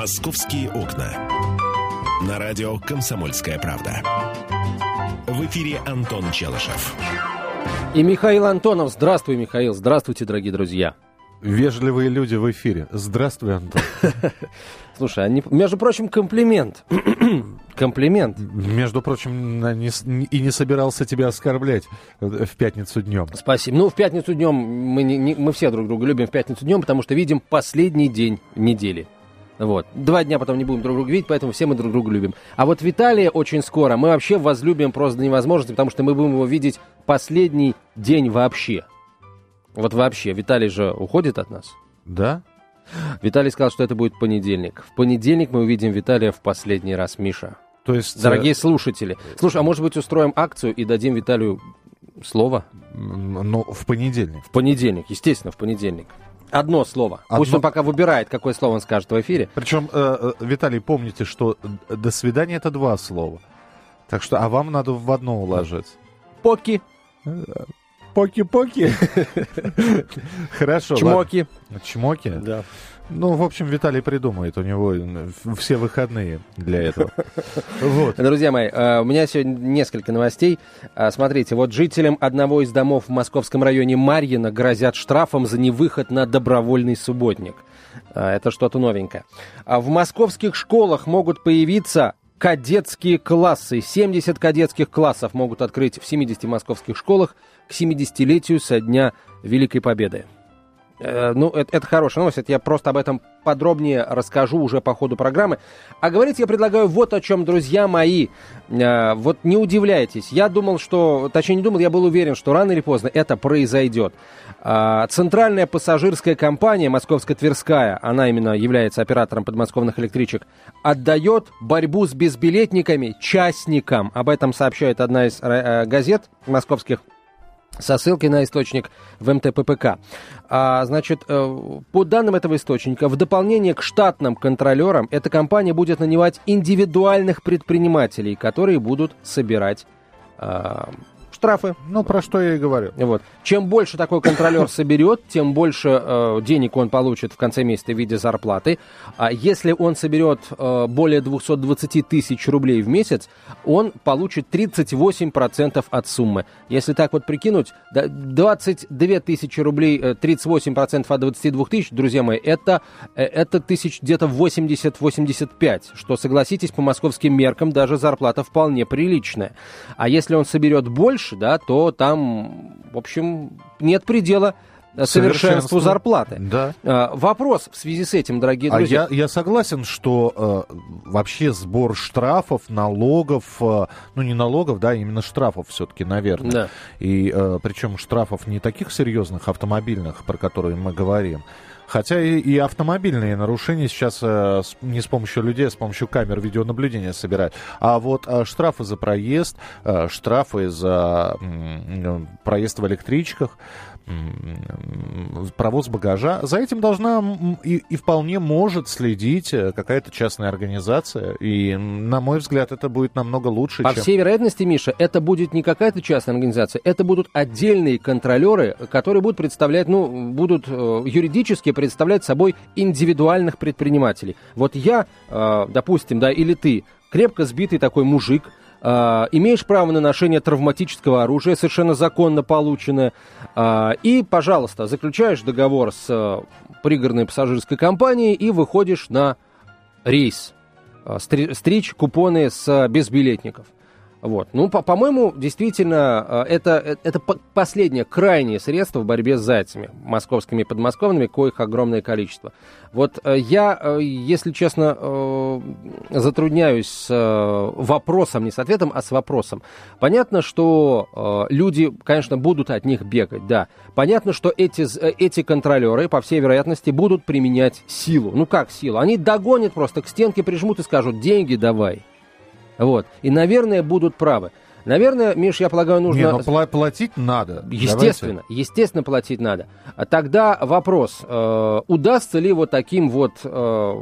«Московские окна». На радио «Комсомольская правда». В эфире Антон Челышев. И Михаил Антонов. Здравствуй, Михаил. Здравствуйте, дорогие друзья. Вежливые люди в эфире. Здравствуй, Антон. Слушай, они, между прочим, комплимент. комплимент. Между прочим, не, и не собирался тебя оскорблять в пятницу днем. Спасибо. Ну, в пятницу днем мы, не, не, мы все друг друга любим в пятницу днем, потому что видим последний день недели. Вот. Два дня потом не будем друг друга видеть, поэтому все мы друг друга любим. А вот Виталия очень скоро мы вообще возлюбим просто до невозможности, потому что мы будем его видеть последний день вообще. Вот вообще, Виталий же уходит от нас. Да? Виталий сказал, что это будет понедельник. В понедельник мы увидим Виталия в последний раз, Миша. То есть... Дорогие э... слушатели. Слушай, а может быть устроим акцию и дадим Виталию слово? Ну, в понедельник. В понедельник, естественно, в понедельник. Одно слово. Одно... Пусть он пока выбирает, какое слово он скажет в эфире. Причем, э, э, Виталий, помните, что «до свидания» — это два слова. Так что, а вам надо в одно уложиться. Поки. Э, Поки-поки. Хорошо. Чмоки. Чмоки? Да. Ну, в общем, Виталий придумает, у него все выходные для этого. Вот. Друзья мои, э, у меня сегодня несколько новостей. Э, смотрите, вот жителям одного из домов в московском районе Марьино грозят штрафом за невыход на добровольный субботник. Э, это что-то новенькое. А в московских школах могут появиться кадетские классы. 70 кадетских классов могут открыть в 70 московских школах к 70-летию со дня Великой Победы. Э, ну, это, это хорошая новость, я просто об этом подробнее расскажу уже по ходу программы. А говорить я предлагаю вот о чем, друзья мои. Э, вот не удивляйтесь, я думал, что, точнее не думал, я был уверен, что рано или поздно это произойдет. Э, центральная пассажирская компания Московско-Тверская, она именно является оператором подмосковных электричек, отдает борьбу с безбилетниками частникам. Об этом сообщает одна из газет московских со ссылкой на источник в МТППК. А, значит, э, по данным этого источника, в дополнение к штатным контролерам, эта компания будет нанимать индивидуальных предпринимателей, которые будут собирать а, штрафы. Ну, про что я и говорю. Вот. Чем больше такой контролер соберет, тем больше э, денег он получит в конце месяца в виде зарплаты. А если он соберет э, более 220 тысяч рублей в месяц, он получит 38% от суммы. Если так вот прикинуть, 22 тысячи рублей, 38% от 22 тысяч, друзья мои, это, э, это тысяч где-то 80-85, что, согласитесь, по московским меркам даже зарплата вполне приличная. А если он соберет больше, больше, да, то там, в общем, нет предела совершенству зарплаты. Да. А, вопрос в связи с этим, дорогие друзья. А я, я согласен, что э, вообще сбор штрафов, налогов, э, ну не налогов, да, именно штрафов все-таки, наверное. Да. И э, причем штрафов не таких серьезных автомобильных, про которые мы говорим. Хотя и, и автомобильные нарушения сейчас э, с, не с помощью людей, а с помощью камер видеонаблюдения собирают. А вот э, штрафы за проезд, э, штрафы за э, проезд в электричках, провоз багажа. За этим должна и, и вполне может следить э, какая-то частная организация. И, на мой взгляд, это будет намного лучше. По чем... всей вероятности, Миша, это будет не какая-то частная организация, это будут отдельные контролеры, которые будут представлять, ну, будут э, юридически представлять собой индивидуальных предпринимателей. Вот я, э, допустим, да, или ты, крепко сбитый такой мужик, э, имеешь право на ношение травматического оружия, совершенно законно полученное, э, и, пожалуйста, заключаешь договор с э, пригородной пассажирской компанией и выходишь на рейс, э, стричь купоны с безбилетников. Вот. Ну, по- по-моему, действительно, э, это, э, это последнее крайнее средство в борьбе с зайцами, московскими и подмосковными, коих огромное количество. Вот э, я, если честно, затрудняюсь с вопросом, не с ответом, а с вопросом. Понятно, что люди, конечно, будут от них бегать, да. Понятно, что эти, эти контролеры, по всей вероятности, будут применять силу. Ну, как силу? Они догонят просто, к стенке прижмут и скажут, деньги давай. Вот. И, наверное, будут правы. Наверное, Миш, я полагаю, нужно... Не, но платить надо. Естественно, Давайте. естественно, платить надо. А тогда вопрос, э, удастся ли вот таким вот э,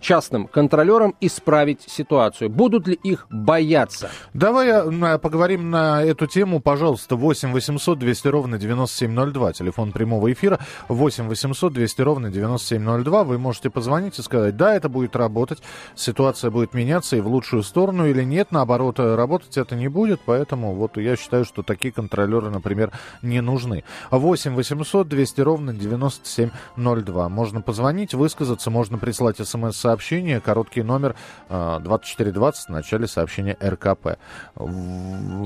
частным контролерам исправить ситуацию? Будут ли их бояться? Давай э, поговорим на эту тему, пожалуйста. 8 800 200 ровно 9702, телефон прямого эфира. 8 800 200 ровно 9702. Вы можете позвонить и сказать, да, это будет работать, ситуация будет меняться и в лучшую сторону или нет. Наоборот, работать это не будет, поэтому вот я считаю, что такие контролеры, например, не нужны. 8 800 200 ровно 9702. Можно позвонить, высказаться, можно прислать смс-сообщение, короткий номер 2420 в начале сообщения РКП.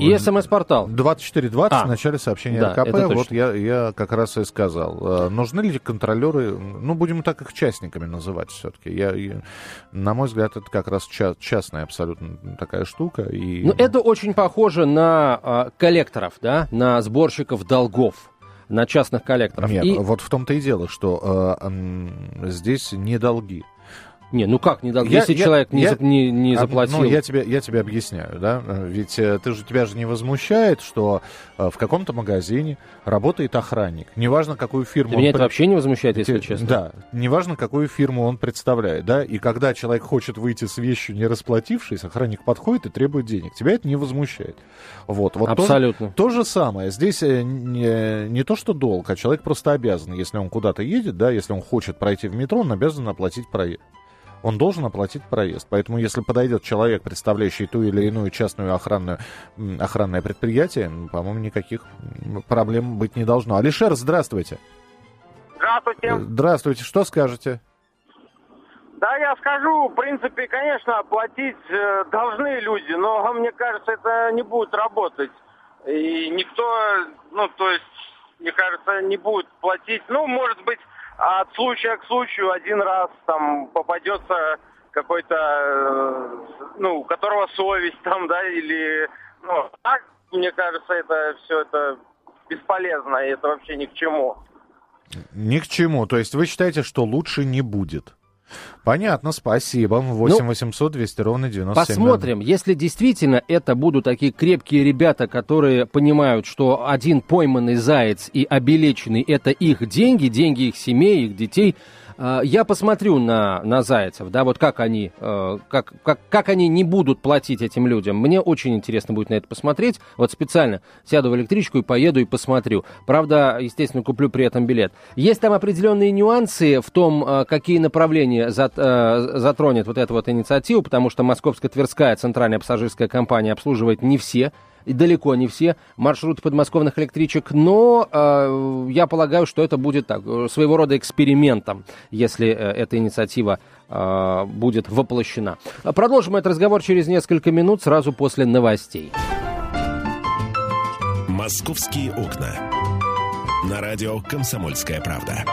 И смс-портал. 2420 а, в начале сообщения да, РКП. Вот я, я как раз и сказал. Э, нужны ли контролеры, ну, будем так их частниками называть все-таки. Я, я, на мой взгляд, это как раз ча- частная абсолютно такая штука. И... Ну, это очень похоже на э, коллекторов, да, на сборщиков долгов на частных коллекторов. Нет, и... вот в том-то и дело, что э, э, здесь не долги. Не, ну как не долги? Если я, человек не, я, за, не, не заплатил... Ну, я тебе, я тебе объясняю, да? Ведь э, ты же, тебя же не возмущает, что э, в каком-то магазине работает охранник. Неважно, какую фирму... Да меня это вообще не возмущает, если Те, честно. Да, неважно, какую фирму он представляет, да? И когда человек хочет выйти с вещью, не расплатившись, охранник подходит и требует денег. Тебя это не возмущает. Вот, вот Абсолютно. То, то же самое. Здесь э, не, не то, что долг, а человек просто обязан, если он куда-то едет, да, если он хочет пройти в метро, он обязан оплатить проезд он должен оплатить проезд. Поэтому если подойдет человек, представляющий ту или иную частную охранную, охранное предприятие, по-моему, никаких проблем быть не должно. Алишер, здравствуйте. Здравствуйте. Э, здравствуйте. Что скажете? Да, я скажу, в принципе, конечно, оплатить э, должны люди, но мне кажется, это не будет работать. И никто, ну, то есть, мне кажется, не будет платить. Ну, может быть, от случая к случаю один раз там попадется какой-то, э, ну, которого совесть там, да, или, ну, так, мне кажется, это все это бесполезно, и это вообще ни к чему. Ни к чему. То есть вы считаете, что лучше не будет? Понятно, спасибо. 8 800 200 ровно 97. Посмотрим, если действительно это будут такие крепкие ребята, которые понимают, что один пойманный заяц и обелеченный это их деньги, деньги их семей, их детей – я посмотрю на, на зайцев, да, вот как они, э, как, как, как они не будут платить этим людям. Мне очень интересно будет на это посмотреть. Вот специально сяду в электричку и поеду и посмотрю. Правда, естественно, куплю при этом билет. Есть там определенные нюансы в том, э, какие направления зат, э, затронет вот эта вот инициатива, потому что Московская Тверская центральная пассажирская компания обслуживает не все и далеко не все маршруты подмосковных электричек, но э, я полагаю, что это будет так, своего рода экспериментом, если э, эта инициатива э, будет воплощена. Продолжим этот разговор через несколько минут, сразу после новостей. «Московские окна». На радио «Комсомольская правда».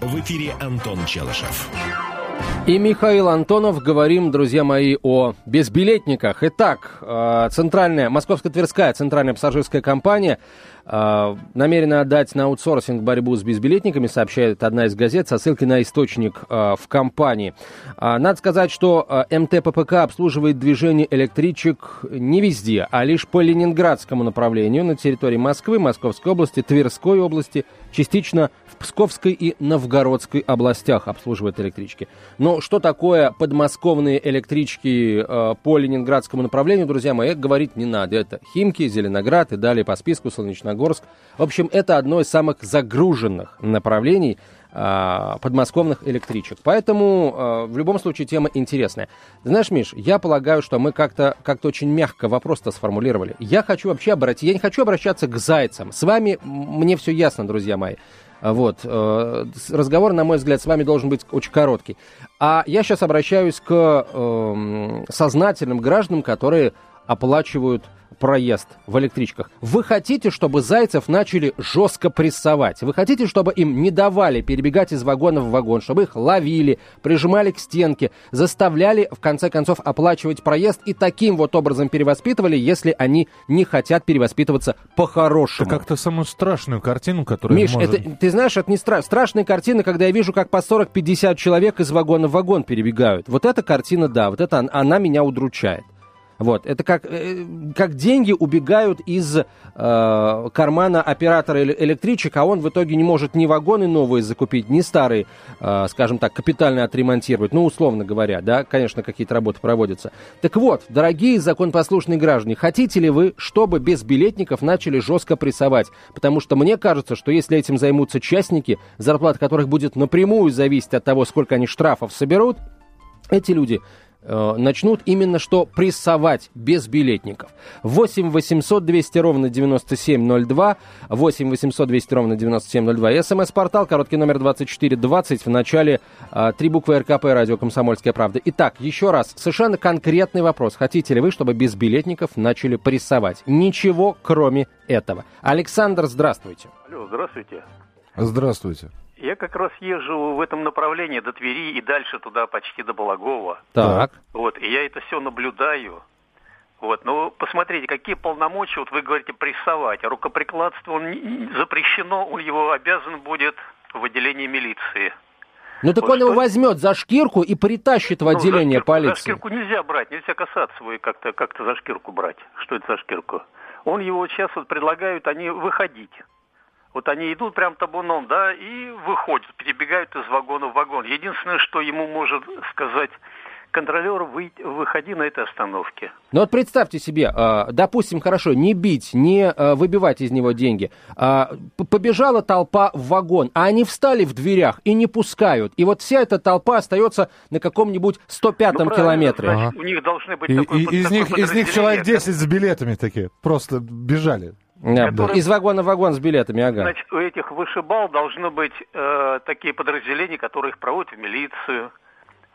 В эфире Антон Челышев. И Михаил Антонов говорим, друзья мои, о безбилетниках. Итак, э, центральная, Московско-Тверская центральная пассажирская компания э, намерена отдать на аутсорсинг борьбу с безбилетниками, сообщает одна из газет со ссылкой на источник э, в компании. Надо сказать, что МТППК обслуживает движение электричек не везде, а лишь по ленинградскому направлению на территории Москвы, Московской области, Тверской области, частично в Псковской и Новгородской областях обслуживает электрички. Но что такое подмосковные электрички э, по ленинградскому направлению, друзья мои, говорить не надо. Это Химки, Зеленоград и далее по списку Солнечногорск. В общем, это одно из самых загруженных направлений э, подмосковных электричек. Поэтому э, в любом случае тема интересная. Знаешь, Миш, я полагаю, что мы как-то как очень мягко вопрос-то сформулировали. Я хочу вообще обратить, я не хочу обращаться к зайцам. С вами мне все ясно, друзья мои. Вот. Э, разговор, на мой взгляд, с вами должен быть очень короткий. А я сейчас обращаюсь к э, сознательным гражданам, которые оплачивают проезд в электричках. Вы хотите, чтобы зайцев начали жестко прессовать? Вы хотите, чтобы им не давали перебегать из вагона в вагон, чтобы их ловили, прижимали к стенке, заставляли, в конце концов, оплачивать проезд и таким вот образом перевоспитывали, если они не хотят перевоспитываться по-хорошему? Это как-то самую страшную картину, которую Миш, может... это, ты знаешь, это не стра... страшная картина, когда я вижу, как по 40-50 человек из вагона в вагон перебегают. Вот эта картина, да, вот это она меня удручает. Вот, это как, э, как деньги убегают из э, кармана оператора электричек, а он в итоге не может ни вагоны новые закупить, ни старые, э, скажем так, капитально отремонтировать. Ну, условно говоря, да, конечно, какие-то работы проводятся. Так вот, дорогие законопослушные граждане, хотите ли вы, чтобы безбилетников начали жестко прессовать? Потому что мне кажется, что если этим займутся частники, зарплата которых будет напрямую зависеть от того, сколько они штрафов соберут, эти люди начнут именно что прессовать без билетников. 8 800 200 ровно 9702, 8 800 200 ровно 9702. СМС-портал, короткий номер 2420, в начале э, три буквы РКП, радио «Комсомольская правда». Итак, еще раз, совершенно конкретный вопрос. Хотите ли вы, чтобы без билетников начали прессовать? Ничего, кроме этого. Александр, здравствуйте. Алло, здравствуйте. Здравствуйте. Я как раз езжу в этом направлении до Твери и дальше туда почти до Балагова. Так. Вот, и я это все наблюдаю. Вот, ну, посмотрите, какие полномочия, вот вы говорите, прессовать, а рукоприкладство он запрещено, он его обязан будет в отделении милиции. Ну так вот он что? его возьмет за шкирку и притащит в отделение ну, за шкирку, полиции. За шкирку нельзя брать, нельзя касаться его и как-то как за шкирку брать. Что это за шкирку? Он его сейчас вот предлагают, они выходить. Вот они идут прям табуном, да, и выходят, перебегают из вагона в вагон. Единственное, что ему может сказать контролер, вы, выходи на этой остановке. Ну вот представьте себе, а, допустим, хорошо, не бить, не а, выбивать из него деньги. А, побежала толпа в вагон, а они встали в дверях и не пускают. И вот вся эта толпа остается на каком-нибудь 105-м ну, километре. Значит, ага. у них должны быть и, такой, и, из, них, из них человек 10 с билетами такие, просто бежали. Да, которые... Из вагона в вагон с билетами, ага. Значит, у этих вышибал должны быть э, такие подразделения, которые их проводят в милицию.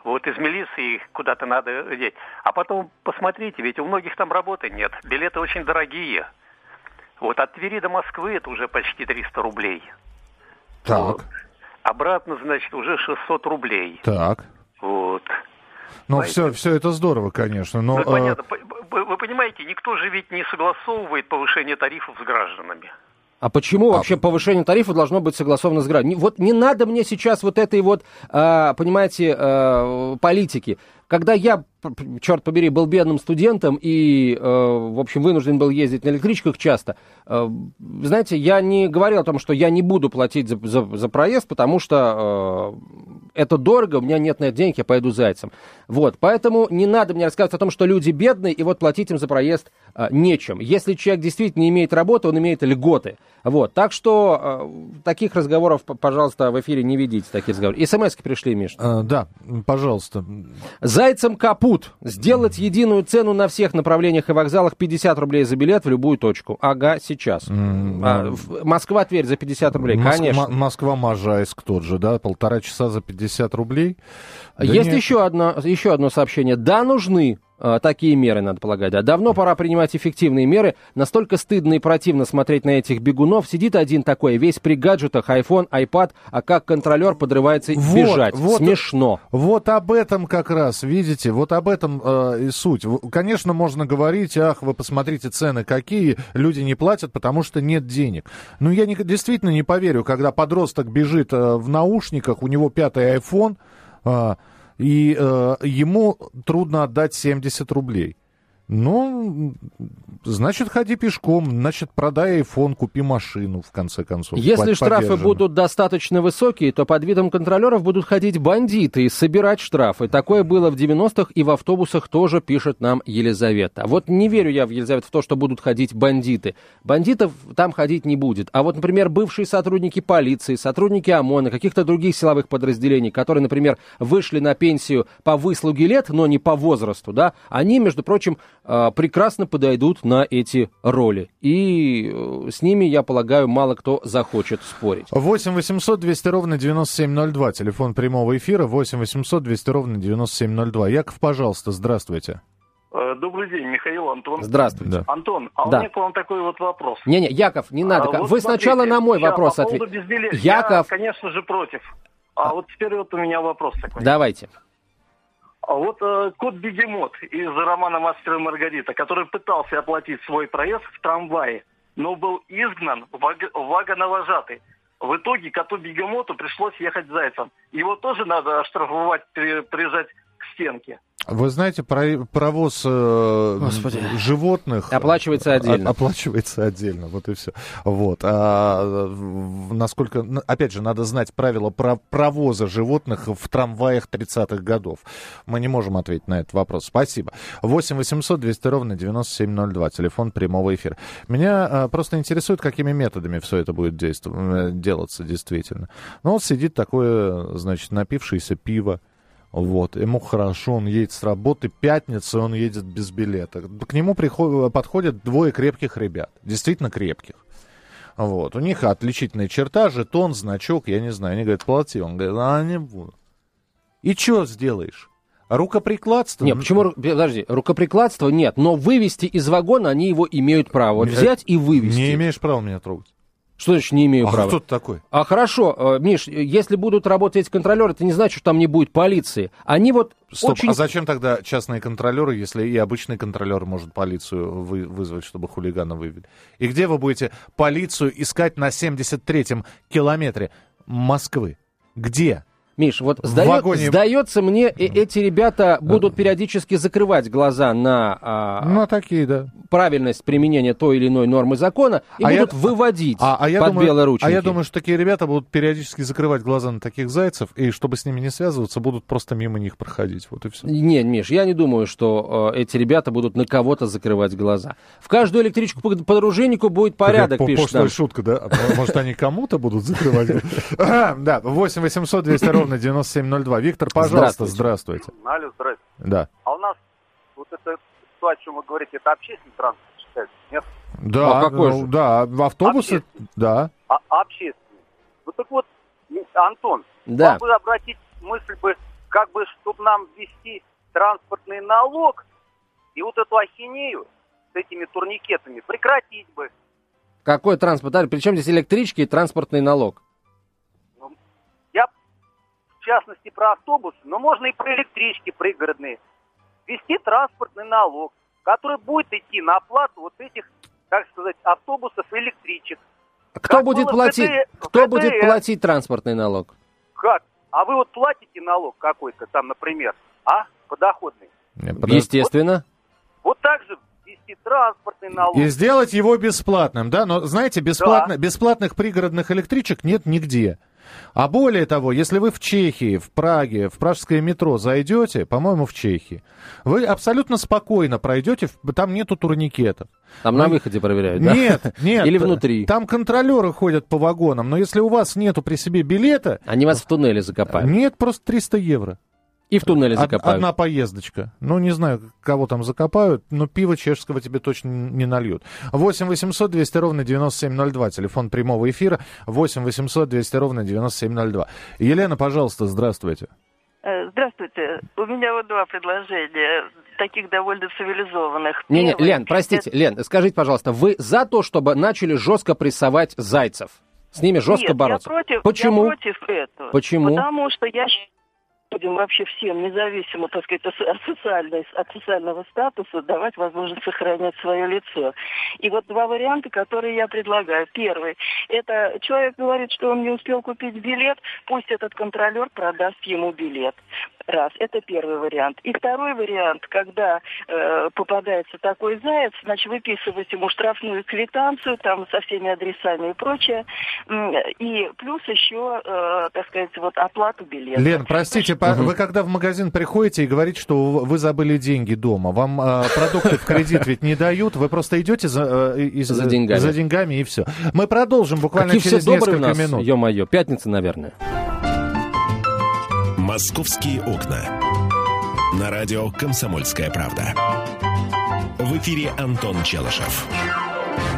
Вот из милиции их куда-то надо деть. А потом посмотрите, ведь у многих там работы нет. Билеты очень дорогие. Вот от Твери до Москвы это уже почти 300 рублей. Так. Вот. Обратно, значит, уже 600 рублей. Так. Вот. Ну, все, все это здорово, конечно. Но, ну, понятно. Э вы понимаете, никто же ведь не согласовывает повышение тарифов с гражданами. А почему а... вообще повышение тарифа должно быть согласовано с гражданами? Вот не надо мне сейчас вот этой вот, а, понимаете, а, политики. Когда я, черт побери, был бедным студентом и, э, в общем, вынужден был ездить на электричках часто, э, знаете, я не говорил о том, что я не буду платить за, за, за проезд, потому что э, это дорого, у меня нет на это денег, я пойду зайцем. Вот, поэтому не надо мне рассказывать о том, что люди бедные, и вот платить им за проезд нечем. Если человек действительно имеет работы, он имеет льготы. Вот, так что э, таких разговоров, пожалуйста, в эфире не ведите, такие разговоры. смс пришли, Миш. А, да, пожалуйста. Зайцам капут. Сделать единую цену на всех направлениях и вокзалах 50 рублей за билет в любую точку. Ага, сейчас. Mm, а, Москва-Тверь за 50 рублей, Моск- конечно. Москва-Можайск тот же, да? Полтора часа за 50 рублей. Да Есть еще одно, еще одно сообщение. Да, нужны такие меры, надо полагать. Да. Давно пора принимать эффективные меры. Настолько стыдно и противно смотреть на этих бегунов. Сидит один такой, весь при гаджетах, iPhone, iPad, а как контролер подрывается вот, бежать. Вот, Смешно. Вот об этом как раз, видите, вот об этом э, и суть. Конечно, можно говорить, ах, вы посмотрите цены какие, люди не платят, потому что нет денег. Но я не, действительно не поверю, когда подросток бежит э, в наушниках, у него пятый iPhone, э, и э, ему трудно отдать 70 рублей. Ну, значит, ходи пешком, значит, продай iPhone, купи машину, в конце концов. Если штрафы будут достаточно высокие, то под видом контролеров будут ходить бандиты и собирать штрафы. Такое было в 90-х и в автобусах тоже, пишет нам Елизавета. Вот не верю я в Елизавета в то, что будут ходить бандиты. Бандитов там ходить не будет. А вот, например, бывшие сотрудники полиции, сотрудники ОМОНа, каких-то других силовых подразделений, которые, например, вышли на пенсию по выслуге лет, но не по возрасту, да, они, между прочим, прекрасно подойдут на эти роли. И э, с ними, я полагаю, мало кто захочет спорить. 8 800 200 ровно 9702. Телефон прямого эфира 8 800 200 ровно 9702. Яков, пожалуйста, здравствуйте. Э, добрый день, Михаил, Антон. Здравствуйте. Да. Антон, а да. у меня к вам такой вот вопрос. Не-не, Яков, не надо. А, вот Вы смотрите, сначала на мой вопрос ответьте. Яков. Я, конечно же, против. А, а вот теперь вот у меня вопрос такой. Давайте. А вот э, кот Бегемот из романа «Мастер и Маргарита», который пытался оплатить свой проезд в трамвае, но был изгнан ваг- вагоновожатый. В итоге коту Бегемоту пришлось ехать зайцем. Его тоже надо оштрафовать, при- прижать к стенке. Вы знаете, про, провоз э, Господи. животных... Оплачивается отдельно. оплачивается отдельно, вот и все. Вот. А, насколько... Опять же, надо знать правила про провоза животных в трамваях 30-х годов. Мы не можем ответить на этот вопрос. Спасибо. 8 800 200 ровно 9702, телефон прямого эфира. Меня а, просто интересует, какими методами все это будет действ- э, делаться действительно. Ну, вот сидит такое, значит, напившееся пиво, вот, ему хорошо, он едет с работы, пятница, он едет без билета. К нему приход- подходят двое крепких ребят, действительно крепких. Вот, у них отличительная черта, жетон, значок, я не знаю. Они говорят, плати. Он говорит, а не буду. И что сделаешь? Рукоприкладство? Нет, почему, подожди, рукоприкладство нет, но вывести из вагона они его имеют право. Вот Не- взять и вывести. Не имеешь права меня трогать. Что значит не имею А права? кто ты такой? А хорошо, э, Миш, если будут работать эти контролеры, это не значит, что там не будет полиции. Они вот Стоп, очень... а зачем тогда частные контролеры, если и обычный контролер может полицию вы- вызвать, чтобы хулигана вывели? И где вы будете полицию искать на 73-м километре Москвы? Где? Миш, вот сдает- вагоне- сдается мне, э- эти ребята будут периодически закрывать глаза на а, Ну, такие, да. правильность применения той или иной нормы закона и А я- будут выводить А, а я под думаю, белоручники. а я думаю, что такие ребята будут периодически закрывать глаза на таких зайцев, и чтобы с ними не связываться, будут просто мимо них проходить. Вот и все. Нет, Миш, я не думаю, что э, эти ребята будут на кого-то закрывать глаза. В каждую электричку по, по оружейнику будет порядок, пишет Пошлая шутка, да? А Может, они кому-то будут закрывать? Да, 8 800 200 ровно 9702. Виктор, пожалуйста, здравствуйте. Алло, здрасте. Да. А у нас вот эта ситуация, о чем вы говорите, это общественный транспорт считается? Нет? Да, А какой ну, же? да, в автобусы, Общественный. да. А общественный. Ну так вот, Антон, Да. бы обратить мысль бы, как бы, чтобы нам ввести транспортный налог и вот эту ахинею с этими турникетами прекратить бы. Какой транспорт? А, Причем здесь электрички и транспортный налог? Частности, про автобусы, но можно и про электрички пригородные. Ввести транспортный налог, который будет идти на оплату вот этих, как сказать, автобусов и электричек. Кто Как будет платить? ГДР? Кто в будет платить транспортный налог? Как? А вы вот платите налог какой-то там, например, а? Подоходный. Естественно. Вот так же ввести транспортный налог. И сделать его бесплатным, да? Но, знаете, бесплатно, бесплатных пригородных электричек нет нигде. А более того, если вы в Чехии, в Праге, в пражское метро зайдете, по-моему, в Чехии, вы абсолютно спокойно пройдете, там нету турникетов. Там на выходе проверяют, да? Нет, нет. Или внутри. Там контролеры ходят по вагонам, но если у вас нету при себе билета, Они вас в туннеле закопают. нет, просто 300 евро. И в туннеле закопают. Одна поездочка. Ну, не знаю, кого там закопают, но пиво чешского тебе точно не нальют. 8 800 200 ровно 9702. Телефон прямого эфира. 8 800 200 ровно 9702. Елена, пожалуйста, здравствуйте. Э, Здравствуйте. У меня вот два предложения, таких довольно цивилизованных. Не-не, Первое, Лен, простите, Лен, скажите, пожалуйста, вы за то, чтобы начали жестко прессовать зайцев? С ними жестко Нет, бороться? Я против, Почему? Я против этого. Почему? Потому что я считаю, будем вообще всем, независимо, так сказать, от социальной, от социального статуса, давать возможность сохранять свое лицо. И вот два варианта, которые я предлагаю. Первый. Это человек говорит, что он не успел купить билет, пусть этот контролер продаст ему билет. Раз. Это первый вариант. И второй вариант, когда э, попадается такой заяц, значит, выписывать ему штрафную квитанцию, там, со всеми адресами и прочее. И плюс еще, э, так сказать, вот оплату билета. Лен, простите, по- вы когда в магазин приходите и говорите, что у- вы забыли деньги дома, вам э, продукты в кредит ведь не дают, вы просто идете за, э, и- За деньгами. за деньгами и все. Мы продолжим буквально Какие через все добрые у несколько нас, минут. ё-моё, пятница, наверное. «Московские окна». На радио «Комсомольская правда». В эфире Антон Челышев.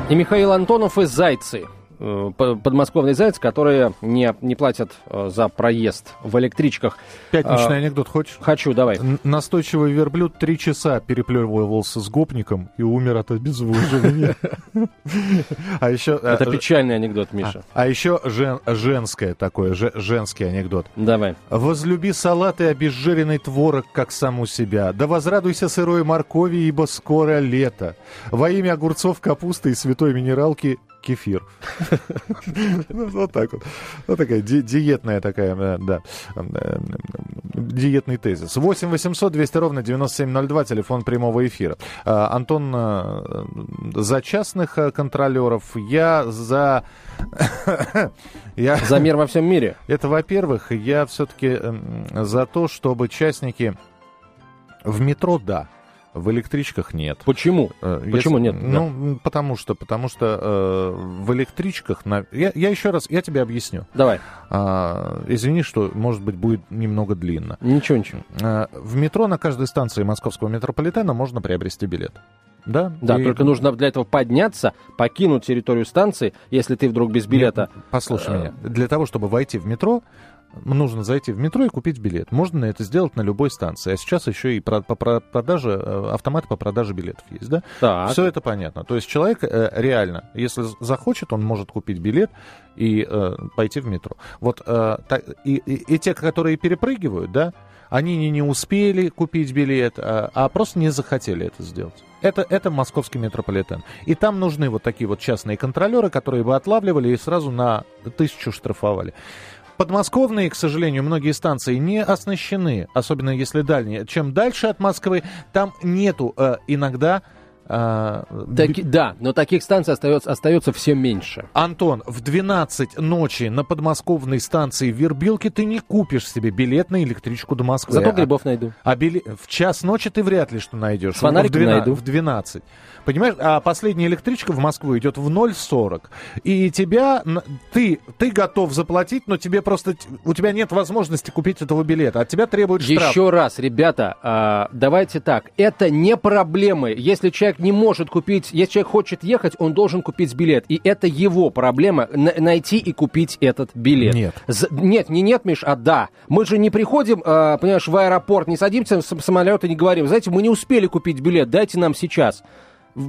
И Михаил Антонов и Зайцы. Э, по- Подмосковные зайцы, которые не, не платят э, за проезд в электричках. Пятничный А, анекдот хочешь? Хочу, давай. Настойчивый верблюд три часа переплевывался с гопником и умер от обезвоживания. А еще... Это печальный анекдот, Миша. А еще жен- женское такое, же- женский анекдот. Давай. Возлюби салат и обезжиренный творог, как саму себя. Да возрадуйся сырой моркови, ибо скоро лето. Во имя огурцов, капусты и святой минералки кефир. Ну, Вот так вот. Вот такая ди- диетная такая, э, да. Э, диетный тезис. 8 800 200 ровно 9702, телефон прямого эфира. А, Антон, а, за частных а, контролеров, я за... я... За мир во всем мире. Это, во-первых, я все-таки за то, чтобы частники в метро, да, в электричках нет. Почему? Э, Почему нет? Ну, да. потому что, потому что э, в электричках... На... Я, я еще раз, я тебе объясню. Давай. А, извини, что, может быть, будет немного длинно. Ничего, ничего. А, в метро на каждой станции московского метрополитена можно приобрести билет. Да, да и... только нужно для этого подняться, покинуть территорию станции, если ты вдруг без билета. Нет, послушай меня. Для того, чтобы войти в метро, нужно зайти в метро и купить билет. Можно это сделать на любой станции. А сейчас еще и про, по продаже, э, автомат по продаже билетов есть, да? Так. Все это понятно. То есть человек э, реально, если захочет, он может купить билет и э, пойти в метро. Вот э, та, и, и, и те, которые перепрыгивают, да, они не, не успели купить билет, а, а просто не захотели это сделать. Это, это московский метрополитен. И там нужны вот такие вот частные контролеры, которые бы отлавливали и сразу на тысячу штрафовали. Подмосковные, к сожалению, многие станции не оснащены, особенно если дальние. Чем дальше от Москвы, там нету э, иногда а, Таки, да, но таких станций остается, остается все меньше. Антон, в 12 ночи на подмосковной станции Вербилки ты не купишь себе билет на электричку до Москвы. Зато грибов найду. А билет... в час ночи ты вряд ли что найдешь. С фонариком в 12, найду. В 12. Понимаешь, а последняя электричка в Москву идет в 0,40. И тебя, ты, ты готов заплатить, но тебе просто, у тебя нет возможности купить этого билета. От тебя требуют штраф. Еще раз, ребята, а, давайте так. Это не проблемы. Если человек не может купить, если человек хочет ехать, он должен купить билет. И это его проблема найти и купить этот билет. Нет. З- нет, не нет, Миш, а да. Мы же не приходим, э, понимаешь, в аэропорт, не садимся в самолет и не говорим, знаете, мы не успели купить билет, дайте нам сейчас.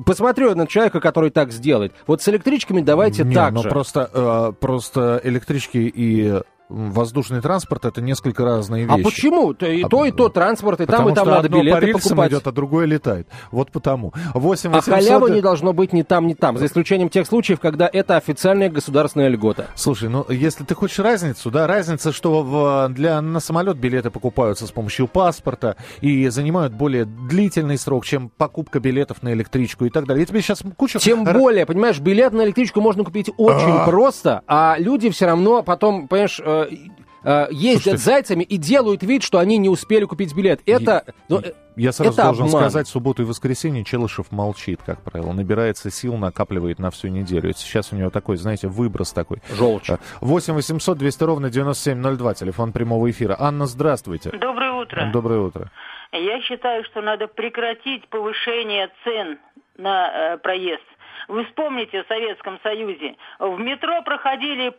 Посмотрю на человека, который так сделает. Вот с электричками давайте не, так но же. Просто, э, просто электрички и воздушный транспорт это несколько разные а вещи. А почему? И а, то, и то транспорт, и там, и там надо билеты по рельсам покупать. идет, а другое летает. Вот потому. 8 800... А халявы не должно быть ни там, ни там, за исключением тех случаев, когда это официальная государственная льгота. Слушай, ну если ты хочешь разницу, да, разница, что в, для, на самолет билеты покупаются с помощью паспорта и занимают более длительный срок, чем покупка билетов на электричку и так далее. Я тебе сейчас кучу... Тем более, понимаешь, билет на электричку можно купить очень а. просто, а люди все равно потом, понимаешь, э, э, ездят Слушайте, зайцами и делают вид, что они не успели купить билет. Это... Я, ну, я сразу это должен обман. сказать, субботу и воскресенье Челышев молчит, как правило. Набирается сил, накапливает на всю неделю. Сейчас у него такой, знаете, выброс такой. Желчь. 8 800 200 ровно 9702, телефон прямого эфира. Анна, здравствуйте. Доброе утро. Доброе утро. Я считаю, что надо прекратить повышение цен на э, проезд. Вы вспомните в Советском Союзе. В метро проходили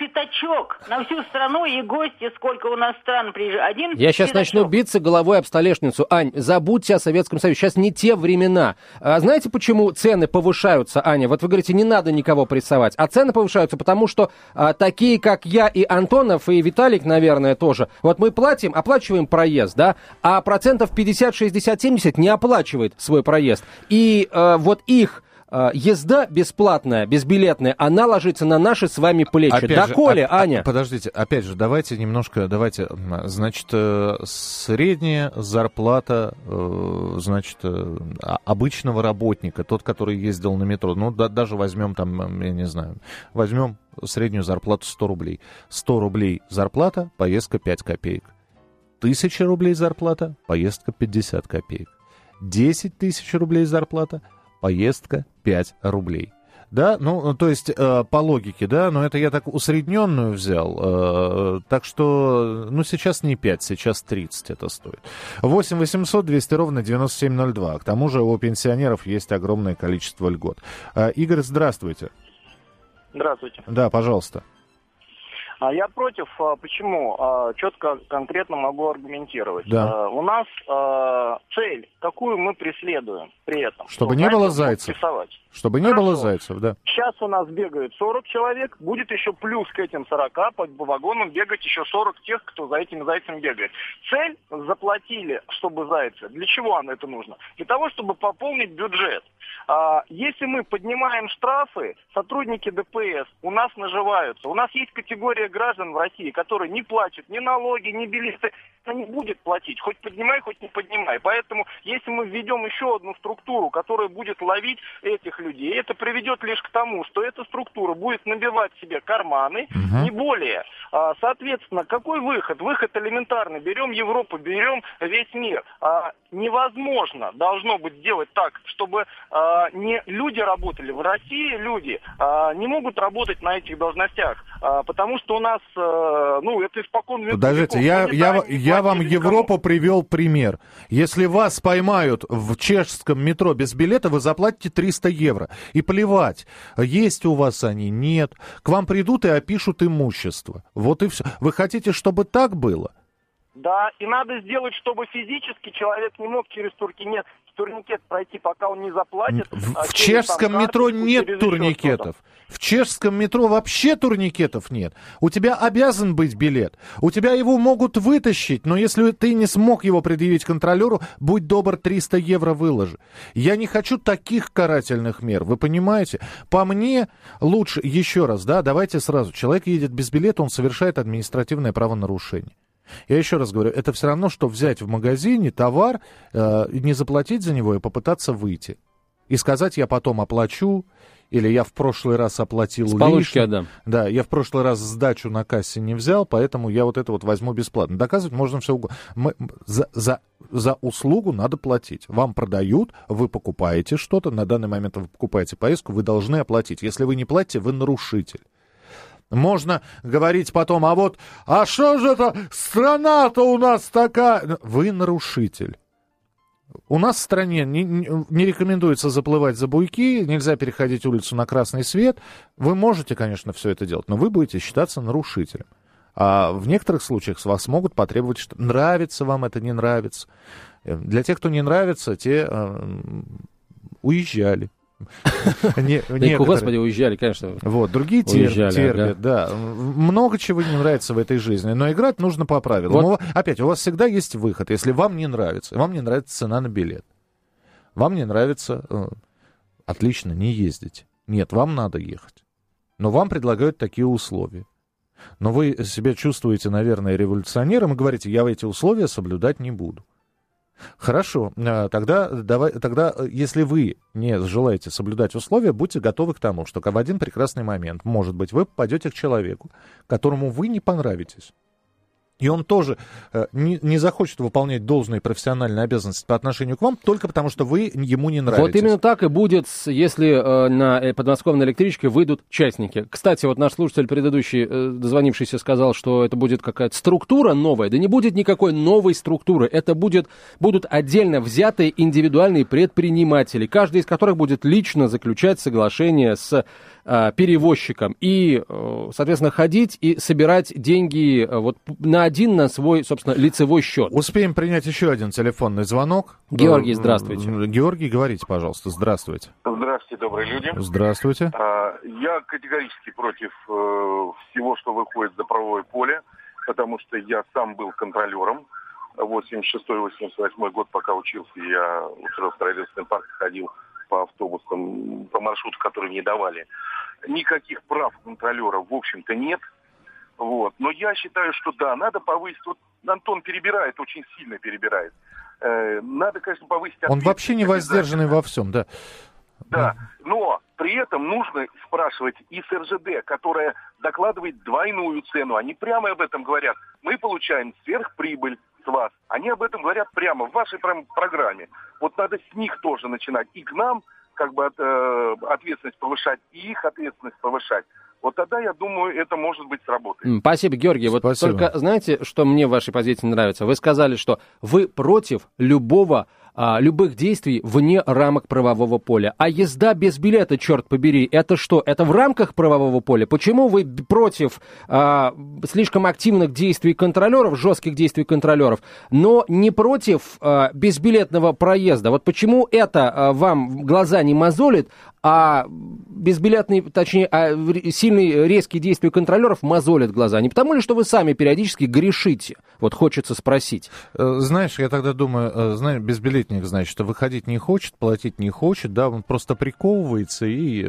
пятачок на всю страну и гости, сколько у нас стран приезжают. Один Я сейчас пятачок. начну биться головой об столешницу. Ань, забудьте о Советском Союзе. Сейчас не те времена. А знаете, почему цены повышаются, Аня? Вот вы говорите, не надо никого прессовать. А цены повышаются, потому что а, такие, как я и Антонов, и Виталик, наверное, тоже. Вот мы платим, оплачиваем проезд, да, а процентов 50, 60, 70 не оплачивает свой проезд. И а, вот их езда бесплатная, безбилетная, она ложится на наши с вами плечи. Опять Доколе, а, Аня? Подождите, опять же, давайте немножко, давайте, значит, э, средняя зарплата, э, значит, э, обычного работника, тот, который ездил на метро, ну, да, даже возьмем там, я не знаю, возьмем среднюю зарплату 100 рублей. 100 рублей зарплата, поездка 5 копеек. Тысяча рублей зарплата, поездка 50 копеек. 10 тысяч рублей зарплата, поездка 5 рублей. Да, ну, то есть э, по логике, да, но это я так усредненную взял. Э, так что, ну, сейчас не 5, сейчас 30 это стоит. 8 800 200 ровно 9702. К тому же у пенсионеров есть огромное количество льгот. Э, Игорь, здравствуйте. Здравствуйте. Да, пожалуйста. А я против. А, почему? А, четко, конкретно могу аргументировать. Да. А, у нас цель, какую мы преследуем при этом. Чтобы не было зайцев. Рисовать. Чтобы не Хорошо. было зайцев, да. Сейчас у нас бегает 40 человек, будет еще плюс к этим 40, по, вагонам бегать еще 40 тех, кто за этими зайцами бегает. Цель заплатили, чтобы зайцы. Для чего нам это нужно? Для того, чтобы пополнить бюджет. А, если мы поднимаем штрафы, сотрудники ДПС у нас наживаются. У нас есть категория граждан в России, которые не платят ни налоги, ни билеты. она не будет платить, хоть поднимай, хоть не поднимай. Поэтому, если мы введем еще одну структуру, которая будет ловить этих людей, это приведет лишь к тому, что эта структура будет набивать себе карманы, Мгм. не более. А, Соответственно, какой выход? Выход элементарный. Берем Европу, берем весь мир. А, Невозможно должно быть сделать так, чтобы а, не люди работали. В России люди не могут работать на этих должностях, потому что у нас, а, ну, это испокон веков. Подождите, я, я, я вам Европу привел пример. Если вас поймают в чешском метро без билета, вы заплатите 300 евро. И плевать, есть у вас они, нет. К вам придут и опишут имущество. Вот и все. Вы хотите, чтобы так было? Да, и надо сделать, чтобы физически человек не мог через турникет, турникет пройти, пока он не заплатит. В, а в чешском там, метро нет турникетов. В чешском метро вообще турникетов нет. У тебя обязан быть билет. У тебя его могут вытащить, но если ты не смог его предъявить контролеру, будь добр, 300 евро выложи. Я не хочу таких карательных мер, вы понимаете? По мне лучше, еще раз, да, давайте сразу. Человек едет без билета, он совершает административное правонарушение. Я еще раз говорю, это все равно, что взять в магазине товар, э, не заплатить за него и попытаться выйти. И сказать, я потом оплачу, или я в прошлый раз оплатил С получки отдам. Да, я в прошлый раз сдачу на кассе не взял, поэтому я вот это вот возьму бесплатно. Доказывать можно все угодно. Мы- за, за, за услугу надо платить. Вам продают, вы покупаете что-то, на данный момент вы покупаете поездку, вы должны оплатить. Если вы не платите, вы нарушитель. Можно говорить потом, а вот, а что же это страна-то у нас такая? Вы нарушитель. У нас в стране не, не- рекомендуется заплывать за буйки, нельзя переходить улицу на красный свет. Вы можете, конечно, все это делать, но вы будете считаться нарушителем. А в некоторых случаях с вас могут потребовать, что нравится вам это, не нравится. Для тех, кто не нравится, те э, уезжали. Не- Да и, некоторые. господи, уезжали, конечно. Вот, другие Уезжали, терпят, да. Много чего не нравится в этой жизни, но играть нужно по правилам. Вот. Опять, у вас всегда есть выход, если вам не нравится. Вам не нравится цена на билет. Вам не нравится... э, Отлично, не ездите. Нет, вам надо ехать. Но вам предлагают такие условия. Но вы себя чувствуете, наверное, революционером и говорите, я эти условия соблюдать не буду. Хорошо, э, тогда, давай, тогда, э, если вы не желаете соблюдать условия, будьте готовы к тому, что в один прекрасный момент, может быть, вы попадете к человеку, которому вы не понравитесь. И он тоже э, не, не захочет выполнять должные профессиональные обязанности по отношению к вам только потому, что вы ему не нравитесь. Вот именно так и будет, если э, на э, подмосковной электричке выйдут частники. Кстати, вот наш слушатель предыдущий, дозвонившийся, сказал, что это будет какая-то структура новая. Да не будет никакой новой структуры. Это будет, будут отдельно взятые индивидуальные предприниматели, каждый из которых будет лично заключать соглашение с перевозчиком и, соответственно, ходить и собирать деньги вот на один, на свой, собственно, лицевой счет. Успеем принять еще один телефонный звонок. Георгий, Э, здравствуйте. Георгий, говорите, пожалуйста. Здравствуйте. Здравствуйте, добрые люди. Здравствуйте. А, Я категорически против э, всего, что выходит за правовое поле, потому что я сам был контролером. 86-88 год, пока учился, я в строительственный парк, ходил по автобусам, по маршруту, которые мне давали. Никаких прав контролера, в общем-то, нет. Вот. Но я считаю, что да, надо повысить. Вот Антон перебирает, очень сильно перебирает. Э, надо, конечно, повысить Он вообще не воздержанный во всем, да. да, но при этом нужно спрашивать и с РЖД, которая докладывает двойную цену. Они прямо об этом говорят. Мы получаем сверхприбыль с вас. Они об этом говорят прямо в вашей прям программе. Вот надо с них тоже начинать. И к нам как бы от, э, ответственность повышать, и их ответственность повышать. Вот тогда, я думаю, это может быть сработает. Спасибо, Георгий. Вот Спасибо. только знаете, что мне в вашей позиции нравится? Вы сказали, что вы против любого а, любых действий вне рамок правового поля. А езда без билета, черт побери, это что? Это в рамках правового поля? Почему вы против а, слишком активных действий контролеров, жестких действий контролеров, но не против а, безбилетного проезда? Вот почему это а, вам глаза не мозолит, а безбилетные, точнее, а сильные резкие действия контролеров мозолят глаза? Не потому ли, что вы сами периодически грешите? Вот хочется спросить. Э, знаешь, я тогда думаю, э, знаешь, безбилетный 18-летних, значит, а выходить не хочет, платить не хочет, да, он просто приковывается и,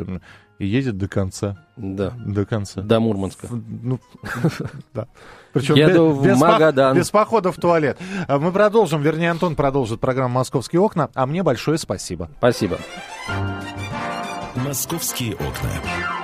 и едет до конца. Да. До конца. До Мурманска. Ф, ну, да. Причем Еду без, в Магадан. Без похода в туалет. А мы продолжим, вернее, Антон продолжит программу «Московские окна», а мне большое спасибо. Спасибо. «Московские окна».